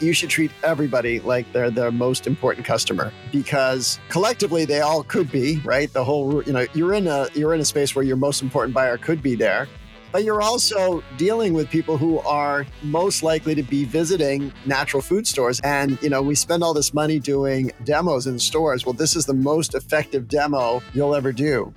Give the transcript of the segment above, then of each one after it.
you should treat everybody like they're their most important customer because collectively they all could be, right? The whole, you know, you're in a you're in a space where your most important buyer could be there. But you're also dealing with people who are most likely to be visiting natural food stores. And, you know, we spend all this money doing demos in stores. Well, this is the most effective demo you'll ever do.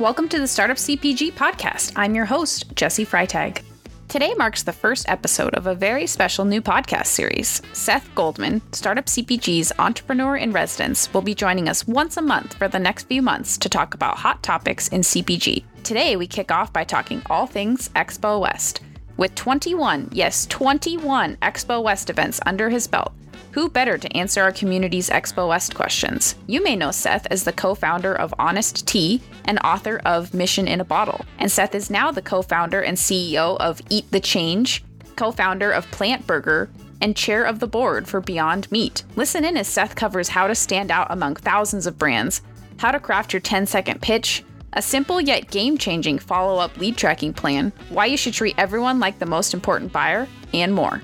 Welcome to the Startup CPG podcast. I'm your host, Jessi Freitag. Today marks the first episode of a very special new podcast series. Seth Goldman, Startup CPG's entrepreneur in residence, will be joining us once a month for the next few months to talk about hot topics in CPG. Today, we kick off by talking all things Expo West. With 21, yes, 21 Expo West events under his belt, who better to answer our community's Expo West questions? You may know Seth as the co founder of Honest Tea and author of Mission in a Bottle. And Seth is now the co founder and CEO of Eat the Change, co founder of PLNT Burger, and chair of the board for Beyond Meat. Listen in as Seth covers how to stand out among thousands of brands, how to craft your 10 second pitch, a simple yet game changing follow up lead tracking plan, why you should treat everyone like the most important buyer, and more.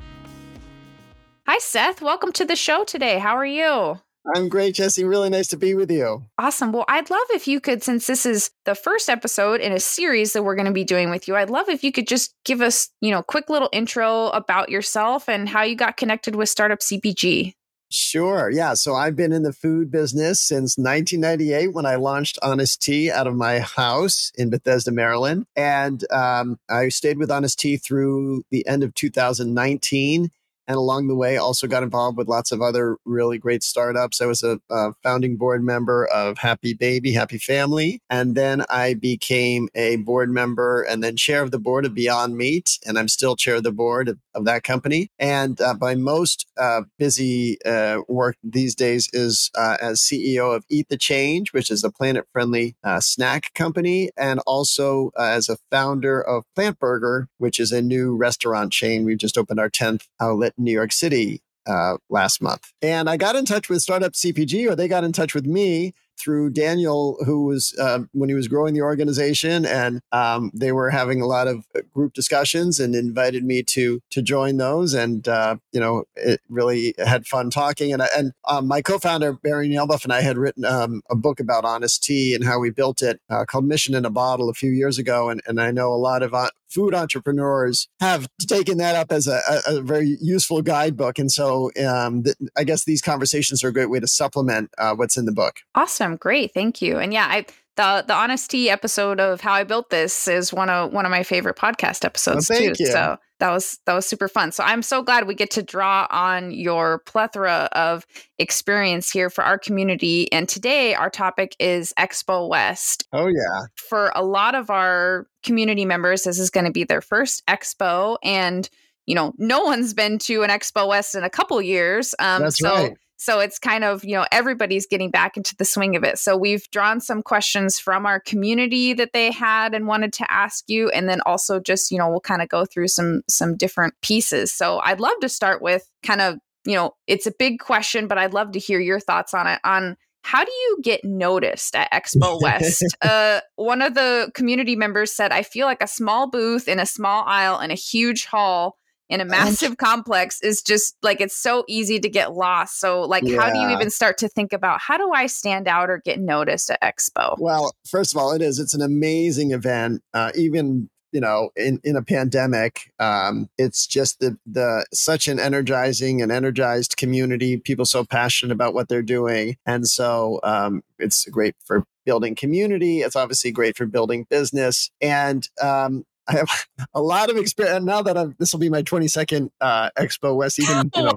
Hi, Seth. Welcome to the show today. How are you? I'm great, Jessi. Really nice to be with you. Awesome. Well, I'd love if you could, since this is the first episode in a series that we're going to be doing with you, I'd love if you could just give us, you know, a quick little intro about yourself and how you got connected with Startup CPG. Sure. Yeah. So I've been in the food business since 1998 when I launched Honest Tea out of my house in Bethesda, Maryland. And um, I stayed with Honest Tea through the end of 2019 and along the way also got involved with lots of other really great startups. I was a, a, founding board member of happy baby happy family and then i became a board member and then chair of the board of beyond meat and i'm still chair of the board of, of that company. And uh, my most uh, busy uh, work these days is uh, as ceo of eat the change which is a planet friendly uh, snack company and also uh, as a founder of PLNT Burger which is a new restaurant chain. We've just opened our 10th outlet New York City uh, last month. And I got in touch with Startup CPG, or they got in touch with me through Daniel, who was uh, when he was growing the organization, and um, they were having a lot of uh, group discussions, and invited me to to join those, and uh, you know, it really had fun talking. And and um, my co-founder Barry Nalebuff and I had written um, a book about Honest Tea and how we built it, uh, called Mission in a Bottle, a few years ago, and and I know a lot of uh, food entrepreneurs have taken that up as a, a, a very useful guidebook, and so um, th- I guess these conversations are a great way to supplement uh, what's in the book. Awesome. Great. Thank you. And yeah, I the the Honest Tea episode of how I built this is one of one of my favorite podcast episodes well, too. You. So that was that was super fun. So I'm so glad we get to draw on your plethora of experience here for our community. And today our topic is Expo West. Oh yeah. For a lot of our community members, this is going to be their first expo and you know, no one's been to an Expo West in a couple years. Um, That's so right. So it's kind of, you know, everybody's getting back into the swing of it. So we've drawn some questions from our community that they had and wanted to ask you and then also just, you know, we'll kind of go through some some different pieces. So I'd love to start with kind of, you know, it's a big question, but I'd love to hear your thoughts on it on how do you get noticed at Expo West? uh, one of the community members said, I feel like a small booth in a small aisle in a huge hall in a massive complex is just like it's so easy to get lost. So, like, yeah. how do you even start to think about how do I stand out or get noticed at Expo? Well, first of all, it is. It's an amazing event. Uh, even you know, in, in a pandemic, um, it's just the the such an energizing and energized community. People so passionate about what they're doing, and so um, it's great for building community. It's obviously great for building business, and um, I have a lot of experience. And now that I'm, this will be my 22nd uh, Expo West, even, you know.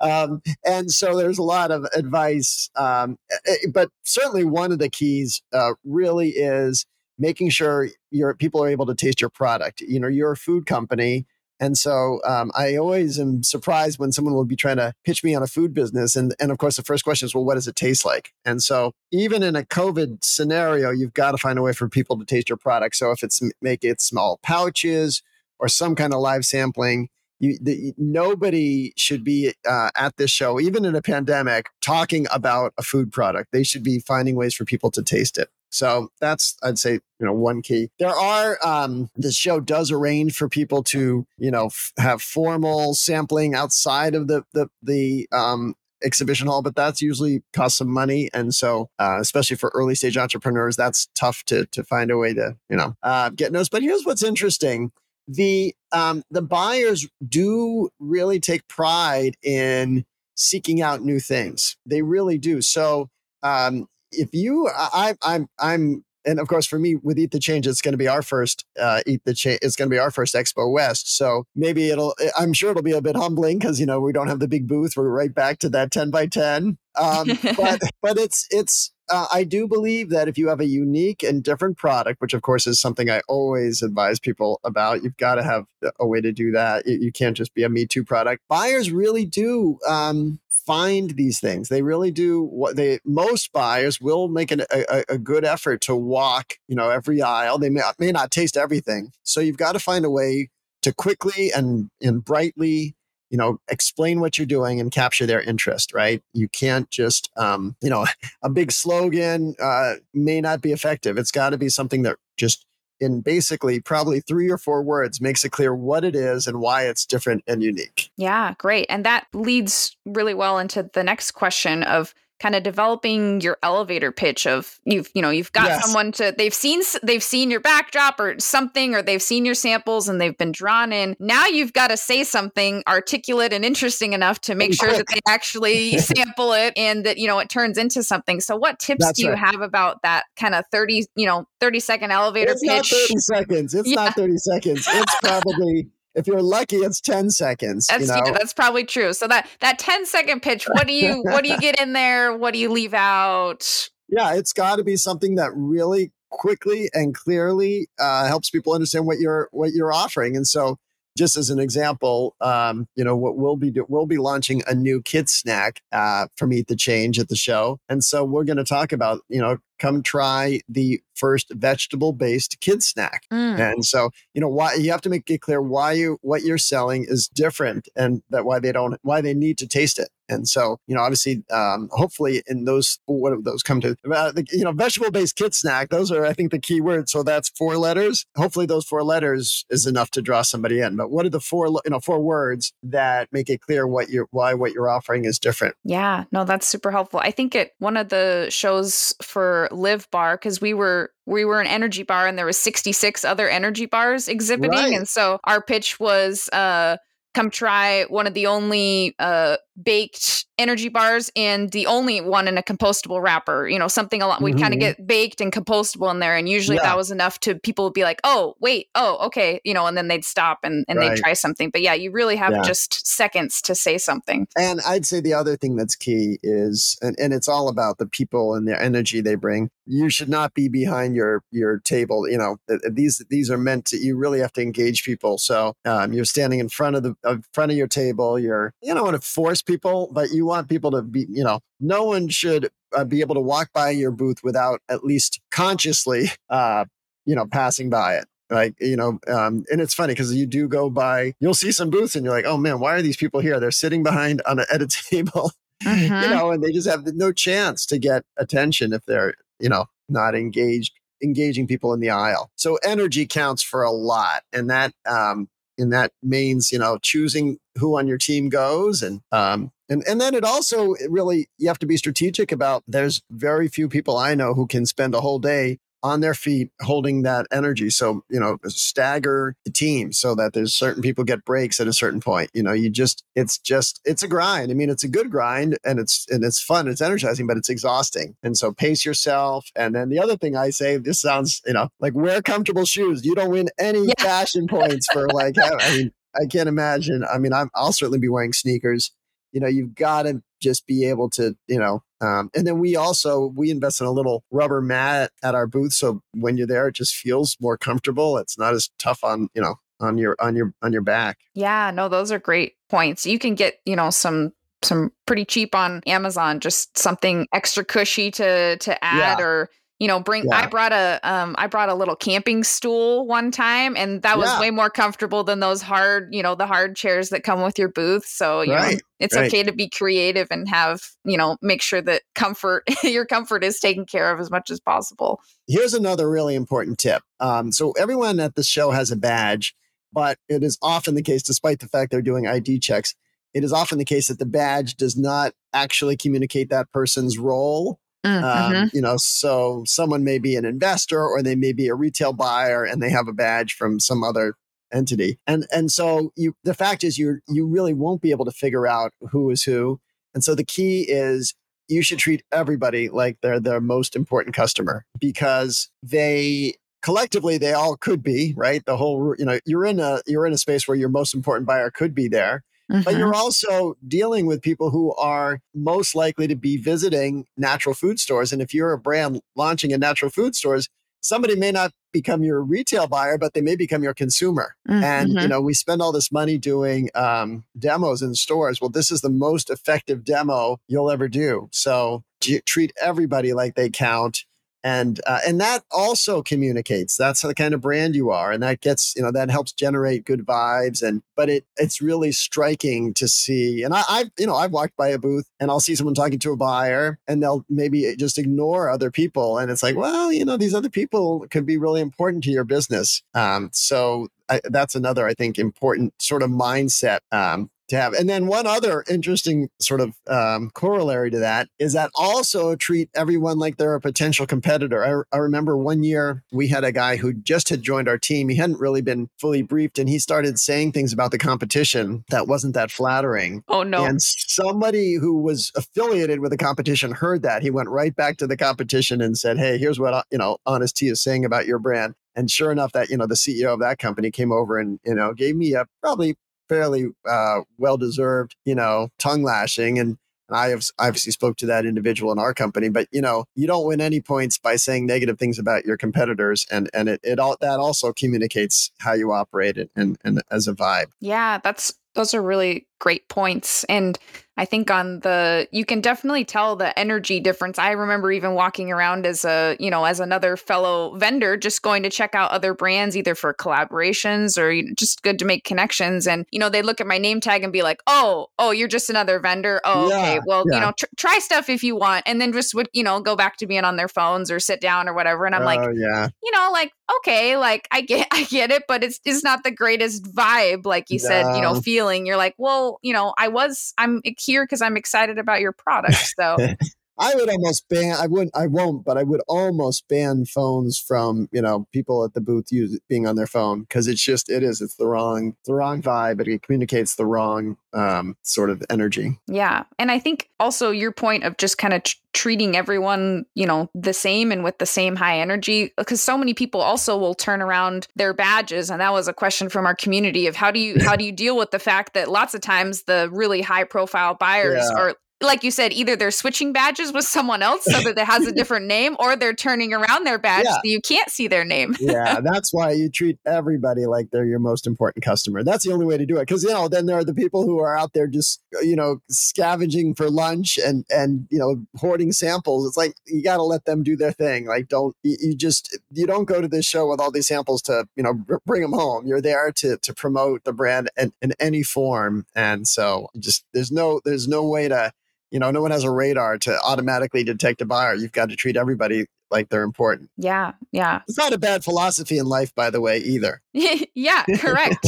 um, and so there's a lot of advice. Um, eh, eh, but certainly one of the keys uh, really is making sure your people are able to taste your product. You know, you're a food company and so um, I always am surprised when someone will be trying to pitch me on a food business. And, and of course, the first question is, well, what does it taste like? And so even in a COVID scenario, you've got to find a way for people to taste your product. So if it's make it small pouches or some kind of live sampling, you, the, nobody should be uh, at this show, even in a pandemic, talking about a food product. They should be finding ways for people to taste it. So that's, I'd say, you know, one key. There are, um, the show does arrange for people to, you know, f- have formal sampling outside of the, the, the, um, exhibition hall, but that's usually costs some money. And so, uh, especially for early stage entrepreneurs, that's tough to, to find a way to, you know, uh, get noticed. But here's what's interesting. The, um, the buyers do really take pride in seeking out new things. They really do. So, um, if you, I, I'm, I'm, and of course, for me with Eat the Change, it's going to be our first uh, Eat the Change. It's going to be our first Expo West. So maybe it'll. I'm sure it'll be a bit humbling because you know we don't have the big booth. We're right back to that 10 by 10. Um, but but it's it's. Uh, I do believe that if you have a unique and different product, which of course is something I always advise people about, you've got to have a way to do that. You, you can't just be a Me Too product. Buyers really do um, find these things. They really do what they most buyers will make an, a, a good effort to walk, you know, every aisle. They may, may not taste everything. So you've got to find a way to quickly and, and brightly you know explain what you're doing and capture their interest right you can't just um, you know a big slogan uh, may not be effective it's got to be something that just in basically probably three or four words makes it clear what it is and why it's different and unique. Yeah, great. And that leads really well into the next question of kind of developing your elevator pitch of you've you know you've got yes. someone to they've seen they've seen your backdrop or something or they've seen your samples and they've been drawn in now you've got to say something articulate and interesting enough to make sure that they actually sample it and that you know it turns into something so what tips That's do you right. have about that kind of 30 you know 30 second elevator it's pitch not 30 seconds it's yeah. not 30 seconds it's probably if you're lucky, it's 10 seconds. That's, you know? yeah, that's probably true. So that that 10 second pitch, what do you what do you get in there? What do you leave out? Yeah, it's got to be something that really quickly and clearly uh, helps people understand what you're what you're offering. And so just as an example, um, you know what we'll be do- we'll be launching a new kid snack uh, from Eat the Change at the show, and so we're going to talk about you know come try the first vegetable based kid snack. Mm. And so, you know, why you have to make it clear why you what you're selling is different and that why they don't why they need to taste it. And so, you know, obviously, um, hopefully, in those what those come to, uh, the, you know, vegetable based kid snack. Those are, I think, the key words. So that's four letters. Hopefully, those four letters is enough to draw somebody in. But what are the four, you know, four words that make it clear what you're why what you're offering is different? Yeah, no, that's super helpful. I think it one of the shows for Live Bar because we were we were an energy bar and there was 66 other energy bars exhibiting right. and so our pitch was uh come try one of the only uh, baked energy bars and the only one in a compostable wrapper. You know, something a lot. Mm-hmm. We kind of get baked and compostable in there, and usually yeah. that was enough to people would be like, "Oh, wait, oh, okay," you know, and then they'd stop and, and right. they'd try something. But yeah, you really have yeah. just seconds to say something. And I'd say the other thing that's key is, and, and it's all about the people and their energy they bring. You should not be behind your your table. You know, these these are meant to. You really have to engage people. So um, you're standing in front of the in front of your table. You're you don't want to force people, but you want people to be. You know, no one should uh, be able to walk by your booth without at least consciously, uh, you know, passing by it like you know um, and it's funny because you do go by you'll see some booths and you're like oh man why are these people here they're sitting behind on a, at a table mm-hmm. you know and they just have no chance to get attention if they're you know not engaged engaging people in the aisle so energy counts for a lot and that um and that means you know choosing who on your team goes. And um and and then it also really you have to be strategic about there's very few people i know who can spend a whole day on their feet holding that energy. So you know stagger the team so that there's certain people get breaks at a certain point. You know you just it's just it's a grind. I mean it's a good grind and it's and it's fun. It's energizing but it's exhausting. And so pace yourself. And then the other thing i say this sounds you know like wear comfortable shoes. You don't win any yeah. fashion points for like i mean i can't imagine. I mean I'm, i'll certainly be wearing sneakers you know you've got to just be able to you know um, and then we also we invest in a little rubber mat at our booth, so when you're there, it just feels more comfortable. It's not as tough on you know on your on your on your back. Yeah, no, those are great points. You can get you know some some pretty cheap on Amazon, just something extra cushy to to add yeah. or you know, bring yeah. I brought a um I brought a little camping stool one time and that was yeah. way more comfortable than those hard, you know, the hard chairs that come with your booth. So, you right. know, it's right. okay to be creative and have, you know, make sure that comfort your comfort is taken care of as much as possible. Here's another really important tip. Um, so everyone at the show has a badge, but it is often the case, despite the fact they're doing ID checks, it is often the case that the badge does not actually communicate that person's role Mm, um, mm-hmm. you know, so someone may be an investor or they may be a retail buyer and they have a badge from some other entity. And and so you the fact is you you really won't be able to figure out who is who. And so the key is you should treat everybody like they're their most important customer because they collectively they all could be right the whole you know you're in a you're in a space where your most important buyer could be there Mm-hmm. But you're also dealing with people who are most likely to be visiting natural food stores. And if you're a brand launching in natural food stores, somebody may not become your retail buyer, but they may become your consumer. Mm-hmm. And you know, we spend all this money doing um, demos in stores. Well, this is the most effective demo you'll ever do. So treat everybody like they count and uh, and that also communicates. That's the kind of brand you are and that gets you know that helps generate good vibes and but it it's really striking to see and I, i've you know i've walked by a booth and i'll see someone talking to a buyer and they'll maybe just ignore other people and it's like well you know these other people could be really important to your business. Um, so I, that's another, I think, important sort of mindset um, to have. And then one other interesting sort of um, corollary to that is that also treat everyone like they're a potential competitor. I, I, remember one year we had a guy who just had joined our team. He hadn't really been fully briefed and he started saying things about the competition that wasn't that flattering. Oh, no. And somebody who was affiliated with the competition heard that. He went right back to the competition and said, Hey, here's what, you know, Honest Tea is saying about your brand. And sure enough, that you know the CEO of that company came over and you know gave me a probably fairly uh, well deserved, you know, tongue lashing. And I have obviously spoke to that individual in our company, but you know, you don't win any points by saying negative things about your competitors, and and it, it all that also communicates how you operate it and and as a vibe. Yeah, that's those are really great points, and I think on the you can definitely tell the energy difference. I remember even walking around as a, you know, as another fellow vendor just going to check out other brands either for collaborations or just good to make connections and you know, they look at my name tag and be like, "Oh, oh, you're just another vendor. Oh, yeah, okay. Well, yeah. you know, tr- try stuff if you want." And then just would, you know, go back to being on their phones or sit down or whatever and I'm like, oh, yeah. you know, like okay, like I get I get it, but it's it's not the greatest vibe like you said, you know, feeling. You're like, "Well, you know, I was I'm here because I'm excited about your product. So I would almost ban. I wouldn't. I won't. But I would almost ban phones from you know people at the booth use, being on their phone because it's just it is. It's the wrong. the wrong vibe. It communicates the wrong um, sort of energy. Yeah, and I think also your point of just kind of tr- treating everyone you know the same and with the same high energy because so many people also will turn around their badges and that was a question from our community of how do you how do you deal with the fact that lots of times the really high profile buyers yeah. are like you said, either they're switching badges with someone else so that it has a different name, or they're turning around their badge yeah. so you can't see their name. yeah, that's why you treat everybody like they're your most important customer. That's the only way to do it. Because you know, then there are the people who are out there just uh, you know scavenging for lunch and and you know hoarding samples. It's like you got to let them do their thing. Like don't you, you just you don't go to this show with all these samples to you know bring them home. You're there to to promote the brand in, in any form, and so just there's no there's no way to you know, no one has a radar to automatically detect a buyer. You've got to treat everybody like they're important. Yeah, yeah. It's not a bad philosophy in life, by the way, either. yeah, correct.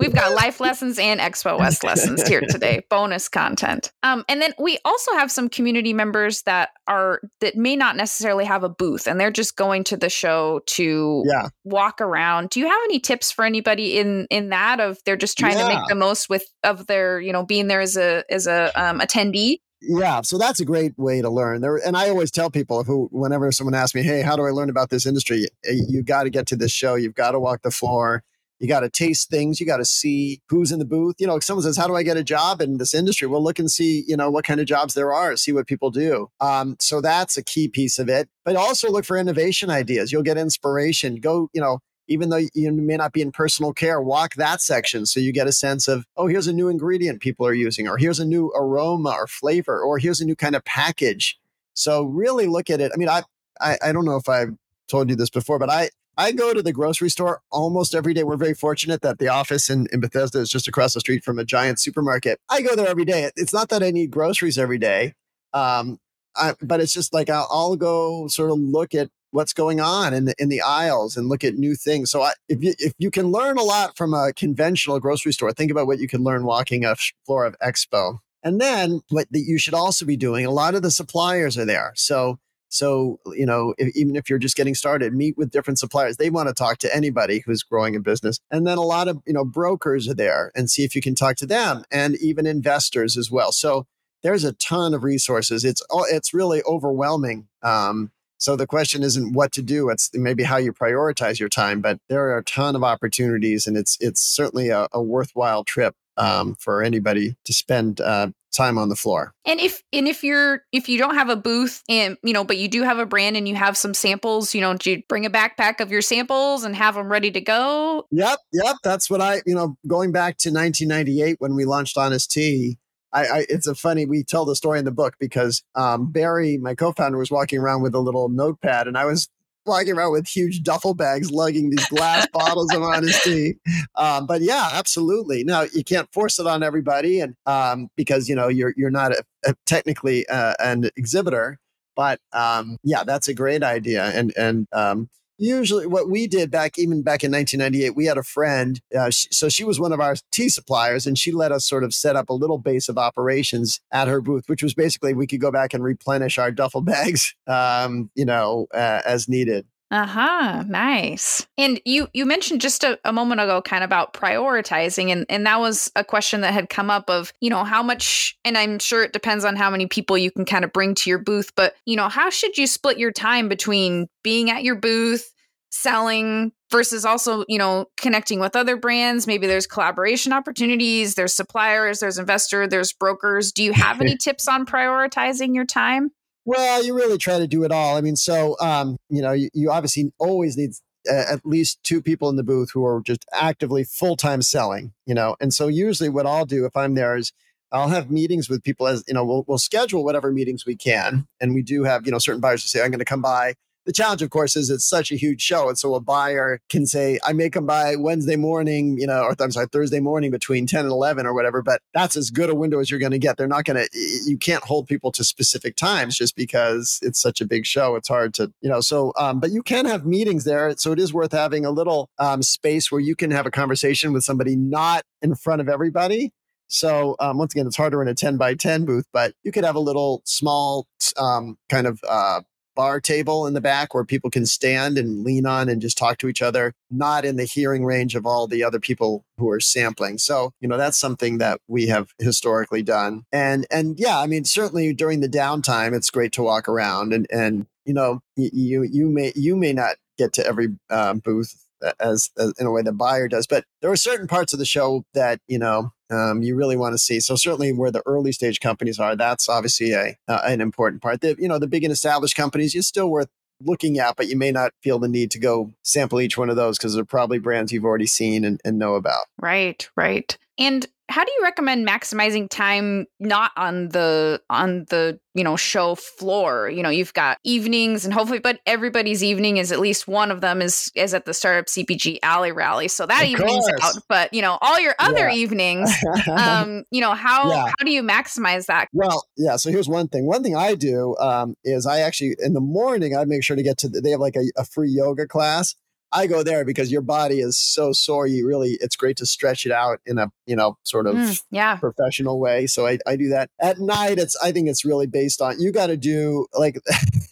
We've got life lessons and Expo West lessons here today, bonus content. Um, and then we also have some community members that are that may not necessarily have a booth, and they're just going to the show to yeah. walk around. Do you have any tips for anybody in in that of they're just trying yeah. to make the most with of their you know being there as a as a um, attendee? Yeah, so that's a great way to learn. There, and I always tell people who, whenever someone asks me, "Hey, how do I learn about this industry?" Eh, you got to get to this show. You've got to walk the floor. You got to taste things. You got to see who's in the booth. You know, if someone says, "How do I get a job in this industry?" Well, look and see, you know, what kind of jobs there are. See what people do. Um, so that's a key piece of it. But also look for innovation ideas. You'll get inspiration. Go, you know, even though you may not be in personal care, walk that section so you get a sense of, oh, here's a new ingredient people are using, or here's a new aroma or flavor, or here's a new kind of package. So really look at it. I mean, I I, I don't know if I've told you this before, but I, I go to the grocery store almost every day. We're very fortunate that the office in, in Bethesda is just across the street from a giant supermarket. I go there every day. It's not that I need groceries every day, um, I, but it's just like I'll, I'll, go sort of look at what's going on in the, in the aisles and look at new things. So I, if you if you can learn a lot from a conventional grocery store, think about what you can learn walking a floor of Expo. And then what you should also be doing, a lot of the suppliers are there. So so, you know, if, even if you're just getting started, meet with different suppliers. They want to talk to anybody who's growing a business. And then a lot of, you know, brokers are there and see if you can talk to them and even investors as well. So there's a ton of resources. It's it's really overwhelming. Um, so the question isn't what to do; it's maybe how you prioritize your time. But there are a ton of opportunities, and it's it's certainly a, a worthwhile trip um, for anybody to spend uh, time on the floor. And if and if you're if you don't have a booth and you know, but you do have a brand and you have some samples, you know, do you bring a backpack of your samples and have them ready to go? Yep, yep. That's what I you know going back to 1998 when we launched Honest Tea. I, I, it's a funny we tell the story in the book because um, Barry, my co-founder, was walking around with a little notepad, and I was walking around with huge duffel bags lugging these glass bottles of Honest Tea. Um, but yeah, absolutely. Now you can't force it on everybody, and um, because you know you're you're not a, a technically uh, an exhibitor. But um, yeah, that's a great idea, and and um, usually what we did back even back in 1998 we had a friend uh, she, so she was one of our tea suppliers and she let us sort of set up a little base of operations at her booth which was basically we could go back and replenish our duffel bags um, you know uh, as needed uh-huh nice. And you you mentioned just a, a, moment ago kind of about prioritizing and and that was a question that had come up of you know how much and i'm sure it depends on how many people you can kind of bring to your booth but you know how should you split your time between being at your booth selling versus also you know connecting with other brands? Maybe there's collaboration opportunities there's suppliers there's investor there's brokers. Do you have any tips on prioritizing your time well, you really try to do it all. I mean, so um, you know, you, you obviously always need uh, at least two people in the booth who are just actively full time selling. You know, and so usually what I'll do if I'm there is I'll have meetings with people as you know we'll, we'll schedule whatever meetings we can, and we do have you know certain buyers who say I'm going to come by the challenge, of course, is it's such a huge show. And so a buyer can say, I may come by Wednesday morning, you know, or I'm sorry, Thursday morning between 10 and 11 or whatever, but that's as good a window as you're going to get. They're not going to, you can't hold people to specific times just because it's such a big show. It's hard to, you know, so, um, but you can have meetings there. So it is worth having a little um, space where you can have a conversation with somebody not in front of everybody. So um, once again, it's harder in a 10 by 10 booth, but you could have a little small um, kind of uh, bar table in the back where people can stand and lean on and just talk to each other, not in the hearing range of all the other people who are sampling. So, you know, that's something that we have historically done. And and yeah, I mean, certainly during the downtime, it's great to walk around and and you know, you you may you may not get to every um, booth as, as, in a way the buyer does. But there are certain parts of the show that you know um, you really want to see. So certainly where the early stage companies are, that's obviously a uh, an important part. The, you know, the big and established companies, you're still worth looking at, but you may not feel the need to go sample each one of those because they're probably brands you've already seen and, and know about. Right, right. And how do you recommend maximizing time not on the on the you know show floor you know you've got evenings and hopefully but everybody's evening is at least one of them is is at the startup cpg alley rally so that of evening's course. out but you know all your other yeah. evenings um you know how yeah. how do you maximize that well yeah so here's one thing one thing i do um is i actually in the morning i make sure to get to the, they have like a, a free yoga class I go there because your body is so sore. You really, it's great to stretch it out in a, you know, sort of mm, yeah. professional way. So I, I do that at night. It's, I think it's really based on, you got to do like,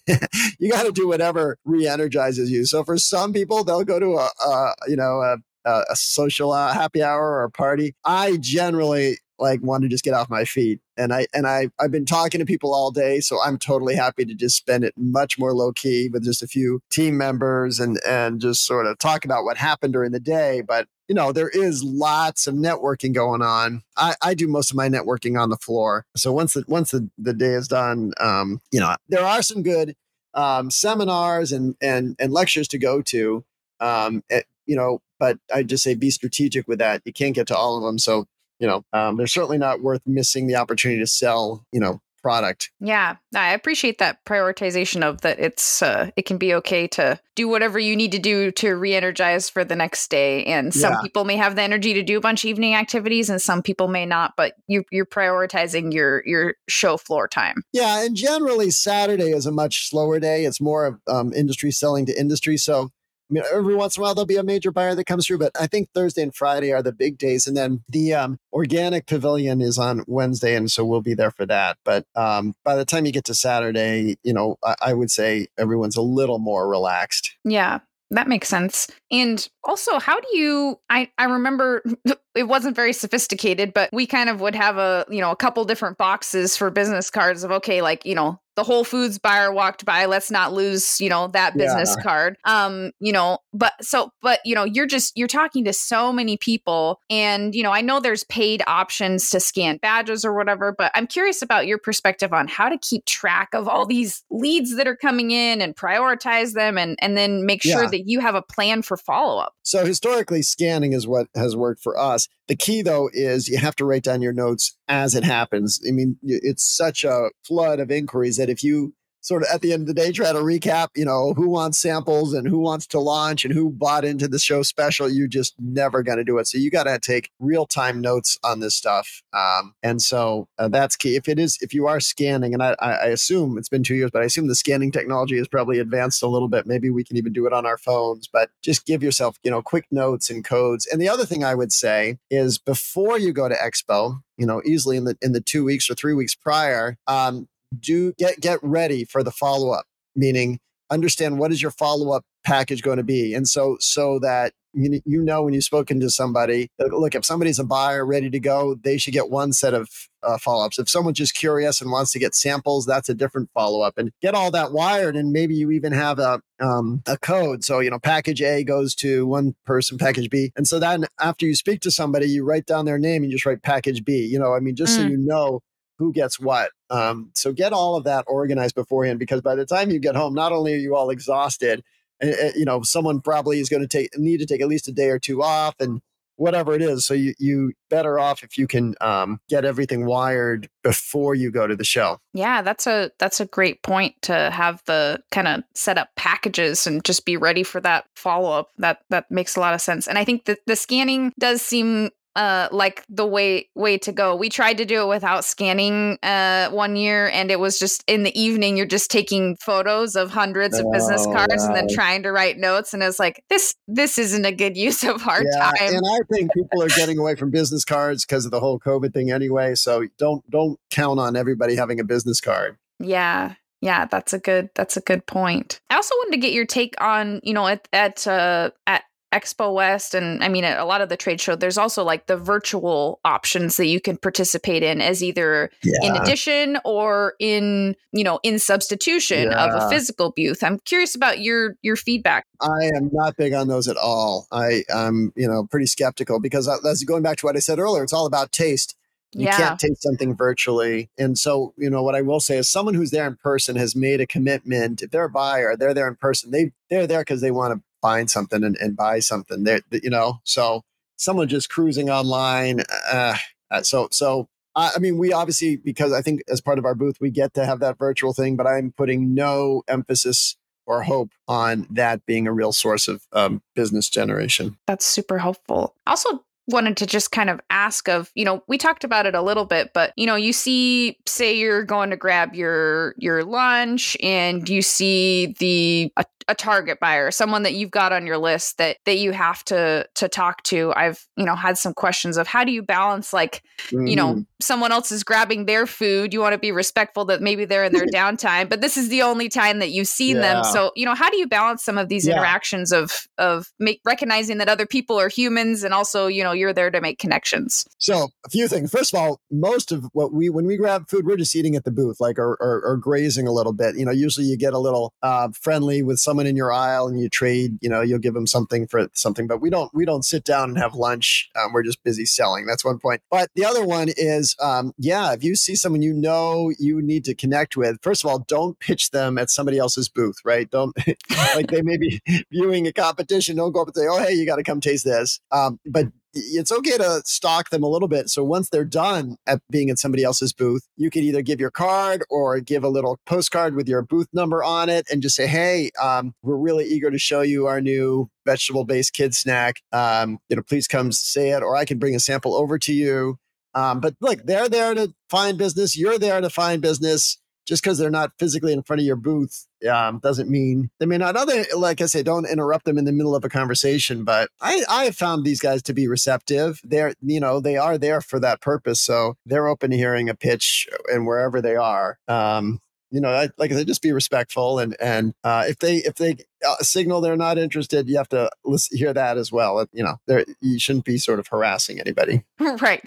you got to do whatever re-energizes you. So for some people, they'll go to a, a you know, a, a social uh, happy hour or a party. I generally like want to just get off my feet and i and i i've been talking to people all day so i'm totally happy to just spend it much more low key with just a few team members and and just sort of talk about what happened during the day but you know there is lots of networking going on i i do most of my networking on the floor so once the once the, the day is done um you know there are some good um seminars and and and lectures to go to um it, eh, you know but I just say be strategic with that. You can't get to all of them. So you know, um, they're certainly not worth missing the opportunity to sell, you know, product. Yeah, I appreciate that prioritization of that. It's uh, it can be okay to do whatever you need to do to re-energize for the next day, and some Yeah. people may have the energy to do a bunch of evening activities, and some people may not. But you you're prioritizing your your show floor time. Yeah, and generally Saturday is a much slower day. It's more of um, industry selling to industry. So I mean, every once in a while there'll be a major buyer that comes through, but I think Thursday and Friday are the big days, and then the um, organic pavilion is on Wednesday, and so we'll be there for that. But um, by the time you get to Saturday, you know, I, I would say everyone's a little more relaxed. Yeah, that makes sense. And also, how do you I I remember it wasn't very sophisticated, but we kind of would have a, you know, a couple different boxes for business cards of okay, like, you know, the Whole Foods buyer walked by, let's not lose, you know, that business card. Um, you know, but so but you know, you're just you're talking to so many people and you know, I know there's paid options to scan badges or whatever, but I'm curious about your perspective on how to keep track of all these leads that are coming in and prioritize them and and then make sure Yeah. that you have a plan for follow-up. So historically, scanning is what has worked for us. The key, though, is you have to write down your notes as it happens. I mean, it's such a flood of inquiries that if you sort of at the end of the day try to recap, you know, who wants samples and who wants to launch and who bought into the show special, you're just never going to do it. So you got to take real time notes on this stuff. Um, and so uh, that's key. If it is, if you are scanning, and I, I assume it's been two years, but I assume the scanning technology has probably advanced a little bit. Maybe we can even do it on our phones, but just give yourself, you know, quick notes and codes. And the other thing I would say is before you go to Expo, you know, easily in the in the two weeks or three weeks prior, um, do get get ready for the follow up. Meaning, understand what is your follow up package going to be, and so so that you you know when you've spoken to somebody, look if somebody's a buyer ready to go, they should get one set of uh, follow ups. If someone's just curious and wants to get samples, that's a different follow up, and get all that wired. And maybe you even have a um, a code. So you know, package A goes to one person, package B, and so then after you speak to somebody, you write down their name and you just write package B. You know, I mean, just so Mm. you know who gets what. Um, so get all of that organized beforehand because by the time you get home, not only are you all exhausted, uh, uh, you know, someone probably is going to take need to take at least a day or two off and whatever it is. So you you better off if you can um, get everything wired before you go to the show. Yeah, that's a that's a great point to have the kind of set up packages and just be ready for that follow up. That that makes a lot of sense. And I think that the scanning does seem uh like the way way to go. We tried to do it without scanning uh one year and it was just in the evening you're just taking photos of hundreds of business Oh, cards and then trying to write notes and it's like this this isn't a good use of our yeah, time. and I think people are getting away from business cards because of the whole COVID thing anyway. So don't don't count on everybody having a business card. Yeah. Yeah, that's a good that's a good point. I also wanted to get your take on, you know, at at uh at Expo West and I mean a lot of the trade show there's also like the virtual options that you can participate in as either in addition or in, you know, in substitution of a physical booth. I'm curious about your your feedback. I am not big on those at all. I I'm, you know, pretty skeptical because uh, that's going back to what I said earlier. It's all about taste. You yeah. can't taste something virtually. And so, you know, what I will say is someone who's there in person has made a commitment. If they're a buyer, they're there in person. They they're there because they want to find something and, and buy something. They're, you know, so someone just cruising online. Uh, uh, so so I I mean, we obviously because I think as part of our booth we get to have that virtual thing, but I'm putting no emphasis or hope on that being a real source of um, business generation. That's super helpful. Also wanted to just kind of ask of, you know, we talked about it a little bit, but you know, you see say you're going to grab your your lunch and you see the a, a target buyer, someone that you've got on your list that that you have to to talk to. I've, you know, had some questions of how do you balance like you know Mhm. someone else is grabbing their food you want to be respectful that maybe they're in their downtime but this is the only time that you've seen them so you know how do you balance some of these Yeah. interactions of of make, recognizing that other people are humans and also you know you're there to make connections So a few things. First of all, most of what we when we grab food, we're just eating at the booth, like or, or, or grazing a little bit. You know, usually you get a little uh, friendly with someone in your aisle and you trade. You know, you'll give them something for something, but we don't we don't sit down and have lunch. Um, we're just busy selling. That's one point. But the other one is, um, yeah, if you see someone you know you need to connect with, first of all, don't pitch them at somebody else's booth, right? Don't like they may be viewing a competition. Don't go up and say, oh hey, you got to come taste this. Um, but it's okay to stalk them a little bit. So once they're done at being in somebody else's booth, you can either give your card or give a little postcard with your booth number on it and just say, hey, um, we're really eager to show you our new vegetable based kid snack. Um, you know, please come say it, or I can bring a sample over to you. Um, but look, they're there to find business. You're there to find business just because they're not physically in front of your booth um, doesn't mean they may not other like i say don't interrupt them in the middle of a conversation but i i have found these guys to be receptive. They're you know they are there for that purpose so they're open to hearing a pitch and wherever they are um, you know, I, like I said, just be respectful, and and uh, if they if they uh, signal they're not interested, you have to listen, hear that as well. You know, there you shouldn't be sort of harassing anybody. Right.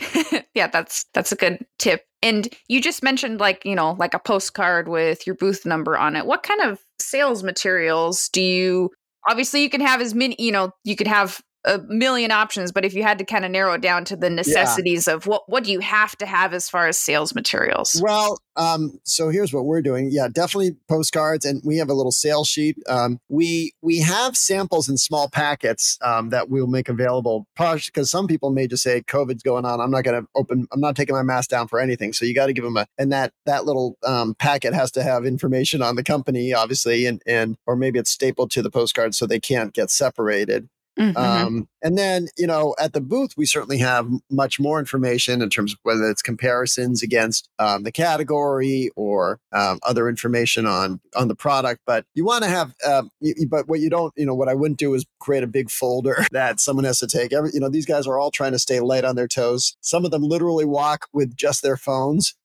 yeah, that's that's a good tip. And you just mentioned like you know like a postcard with your booth number on it. What kind of sales materials do you? Obviously, you can have as many. You know, you could have a million options, but if you had to kind of narrow it down to the necessities yeah. of what what do you have to have as far as sales materials? Well, um, so here's what we're doing. Yeah, definitely postcards, and we have a little sales sheet. Um, we we have samples in small packets um, that we'll make available. Because some people may just say COVID's going on. I'm not going to open. I'm not taking my mask down for anything. So you got to give them a and that that little um, packet has to have information on the company, obviously, and and or maybe it's stapled to the postcard so they can't get separated. Mm-hmm. Um, and then, you know, at the booth, we certainly have much more information in terms of whether it's comparisons against um, the category or um, other information on on the product. But you want to have, you, but what you don't, you know, what I wouldn't do is create a big folder that someone has to take. Every, you know, these guys are all trying to stay light on their toes. Some of them literally walk with just their phones.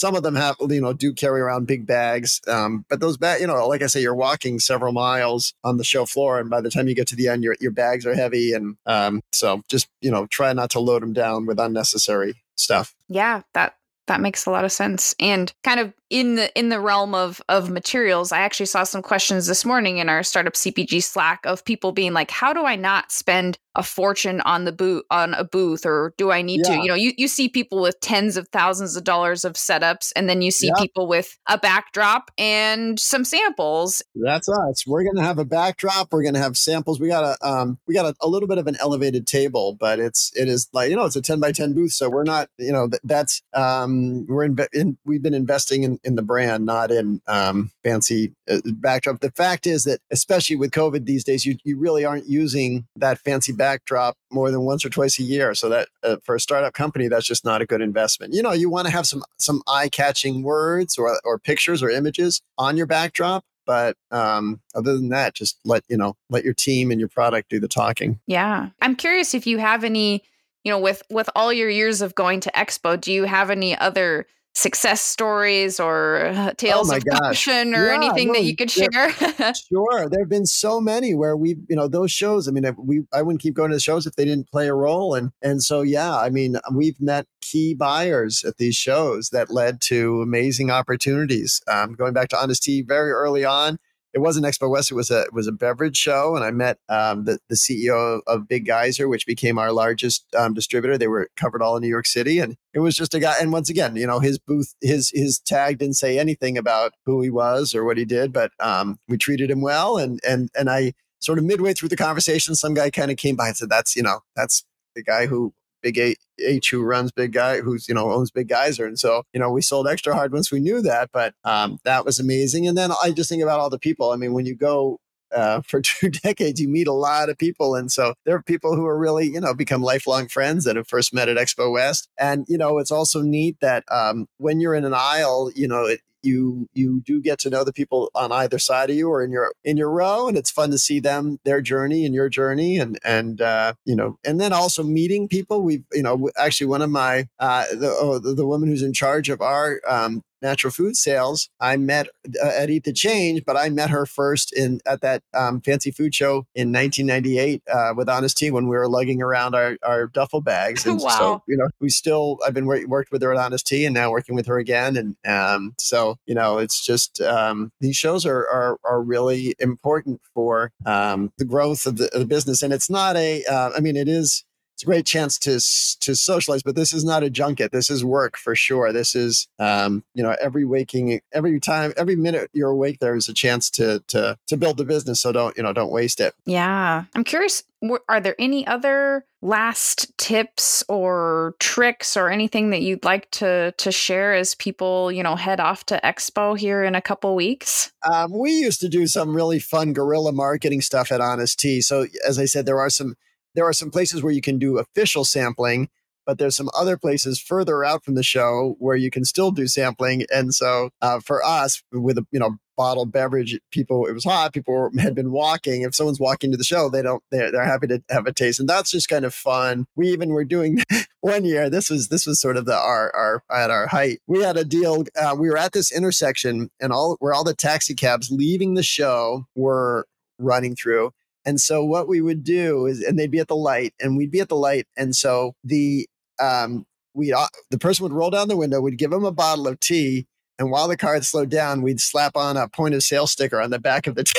Some of them have, you know, do carry around big bags. Um, but those bags, you know, like I say, you're walking several miles on the show floor, and by the time you get to the end, your your bags are heavy, and um, so just you know, try not to load them down with unnecessary stuff. Yeah, that that makes a lot of sense. And kind of in the in the realm of of materials, I actually saw some questions this morning in our startup CPG Slack of people being like, "How do I not spend a fortune on the boot on a booth or do I need yeah. to you know you, you see people with tens of thousands of dollars of setups and then you see people with a backdrop and some samples. That's us. We're gonna have a backdrop. We're gonna have samples. We got a um we got a, a little bit of an elevated table but it's it is like you know it's a 10 by 10 booth so we're not you know that's um we're in, in we've been investing in, in the brand not in um fancy uh, backdrop the fact is that especially with covid these days you you really aren't using that fancy backdrop more than once or twice a year. So that uh, for a startup company, that's just not a good investment. You know, you want to have some some eye catching words or or pictures or images on your backdrop. But um, other than that, just let you know, let your team and your product do the talking. Yeah, I'm curious if you have any, you know, with with all your years of going to Expo, do you have any other success stories or uh, tales oh of passion or yeah, anything no, that you could share? sure. There have been so many where we, you know, those shows, I mean, we, I wouldn't keep going to the shows if they didn't play a role. And, and so, yeah, I mean, we've met key buyers at these shows that led to amazing opportunities. Um, going back to Honest Tea very early on, it wasn't Expo West. It was a it was a beverage show, and I met um, the the CEO of Big Geyser, which became our largest um, distributor. They were covered all in New York City, and it was just a guy. And once again, you know, his booth, his his tag didn't say anything about who he was or what he did, but um, we treated him well, and and and I sort of midway through the conversation, some guy kind of came by and said, "That's you know, that's the guy who Big H who runs Big Guy, who's you know owns Big Geyser, and so you know we sold extra hard once we knew that. But um, that was amazing. And then I just think about all the people. I mean, when you go uh, for two decades, you meet a lot of people. And so there are people who are really, you know, become lifelong friends that have first met at Expo West. And, you know, it's also neat that um, when you're in an aisle, you know, it, you you do get to know the people on either side of you or in your in your row and it's fun to see them their journey and your journey and and uh, you know and then also meeting people. We've you know actually one of my uh, the, oh, the, the woman who's in charge of our um, natural food sales. I met uh, at Eat the Change, but I met her first in at that um, fancy food show in 1998 uh, with Honest Tea when we were lugging around our, our duffel bags. And wow. so, you know, we still, I've been work, worked with her at Honest Tea and now working with her again. And um, so, you know, it's just um, these shows are, are, are really important for um, the growth of the, of the, business. And it's not a. Uh, I mean, it is it's a great chance to to socialize. But this is not a junket. This is work for sure. This is um, you know every waking every time every minute you're awake there is a chance to to to build the business. So don't you know don't waste it. Yeah, I'm curious. Are there any other last tips or tricks or anything that you'd like to to share as people you know head off to expo here in a couple weeks um, we used to do some really fun guerrilla marketing stuff at honest tea so as i said there are some there are some places where you can do official sampling but there's some other places further out from the show where you can still do sampling and so uh, for us with a you know bottled beverage. People, it was hot. People had been walking. If someone's walking to the show, they don't. They're, they're happy to have a taste, and that's just kind of fun. We even were doing one year. This was this was sort of the our our at our height. We had a deal. Uh, we were at this intersection, and all where all the taxi cabs leaving the show were running through. And so what we would do is, and they'd be at the light, and we'd be at the light, and so the um, we the person would roll down the window, we'd give them a bottle of tea, and while the car had slowed down, we'd slap on a point of sale sticker on the back of the t-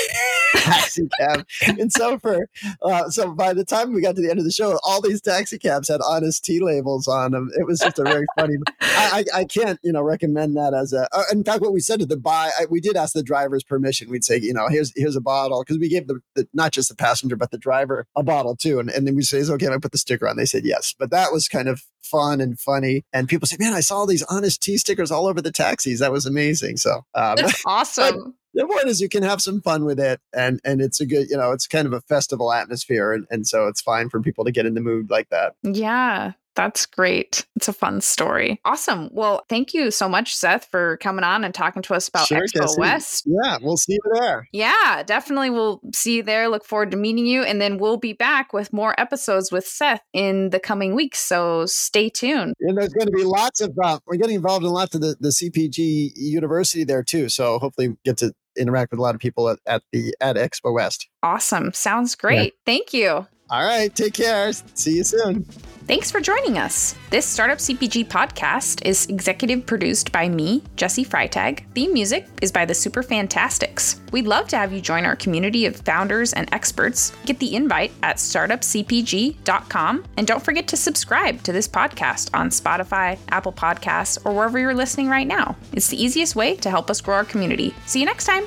taxi cab. and so for uh, so by the time we got to the end of the show, all these taxi cabs had Honest Tea labels on them. It was just a very funny. I, I, I, can't you know recommend that as a. Uh, in fact, what we said to the buy, I, we did ask the driver's permission. We'd say you know here's here's a bottle because we gave the, the, not just the passenger but the driver a bottle too, and, and then we say is okay I put the sticker on. They said yes, but that was kind of fun and funny. And people say, man, I saw all these Honest Tea stickers all over the taxis. That was amazing. So um, that's awesome. The point is you can have some fun with it and and it's a good you know it's kind of a festival atmosphere and, and so it's fine for people to get in the mood like that yeah that's great. It's a fun story. Awesome. Well, thank you so much, Seth, for coming on and talking to us about sure, Expo Jessi. West. Yeah, we'll see you there. Yeah, definitely. We'll see you there. Look forward to meeting you. And then we'll be back with more episodes with Seth in the coming weeks. So stay tuned. And there's going to be lots of, uh, we're getting involved in lots of the, the CPG university there too. So hopefully get to interact with a lot of people at, at the at Expo West. Awesome. Sounds great. Yeah. Thank you. All right. Take care. See you soon. Thanks for joining us. This Startup CPG podcast is executive produced by me, Jessi Freitag. Theme music is by the Super Fantastics. We'd love to have you join our community of founders and experts. Get the invite at startupcpg.com. And don't forget to subscribe to this podcast on Spotify, Apple Podcasts, or wherever you're listening right now. It's the easiest way to help us grow our community. See you next time.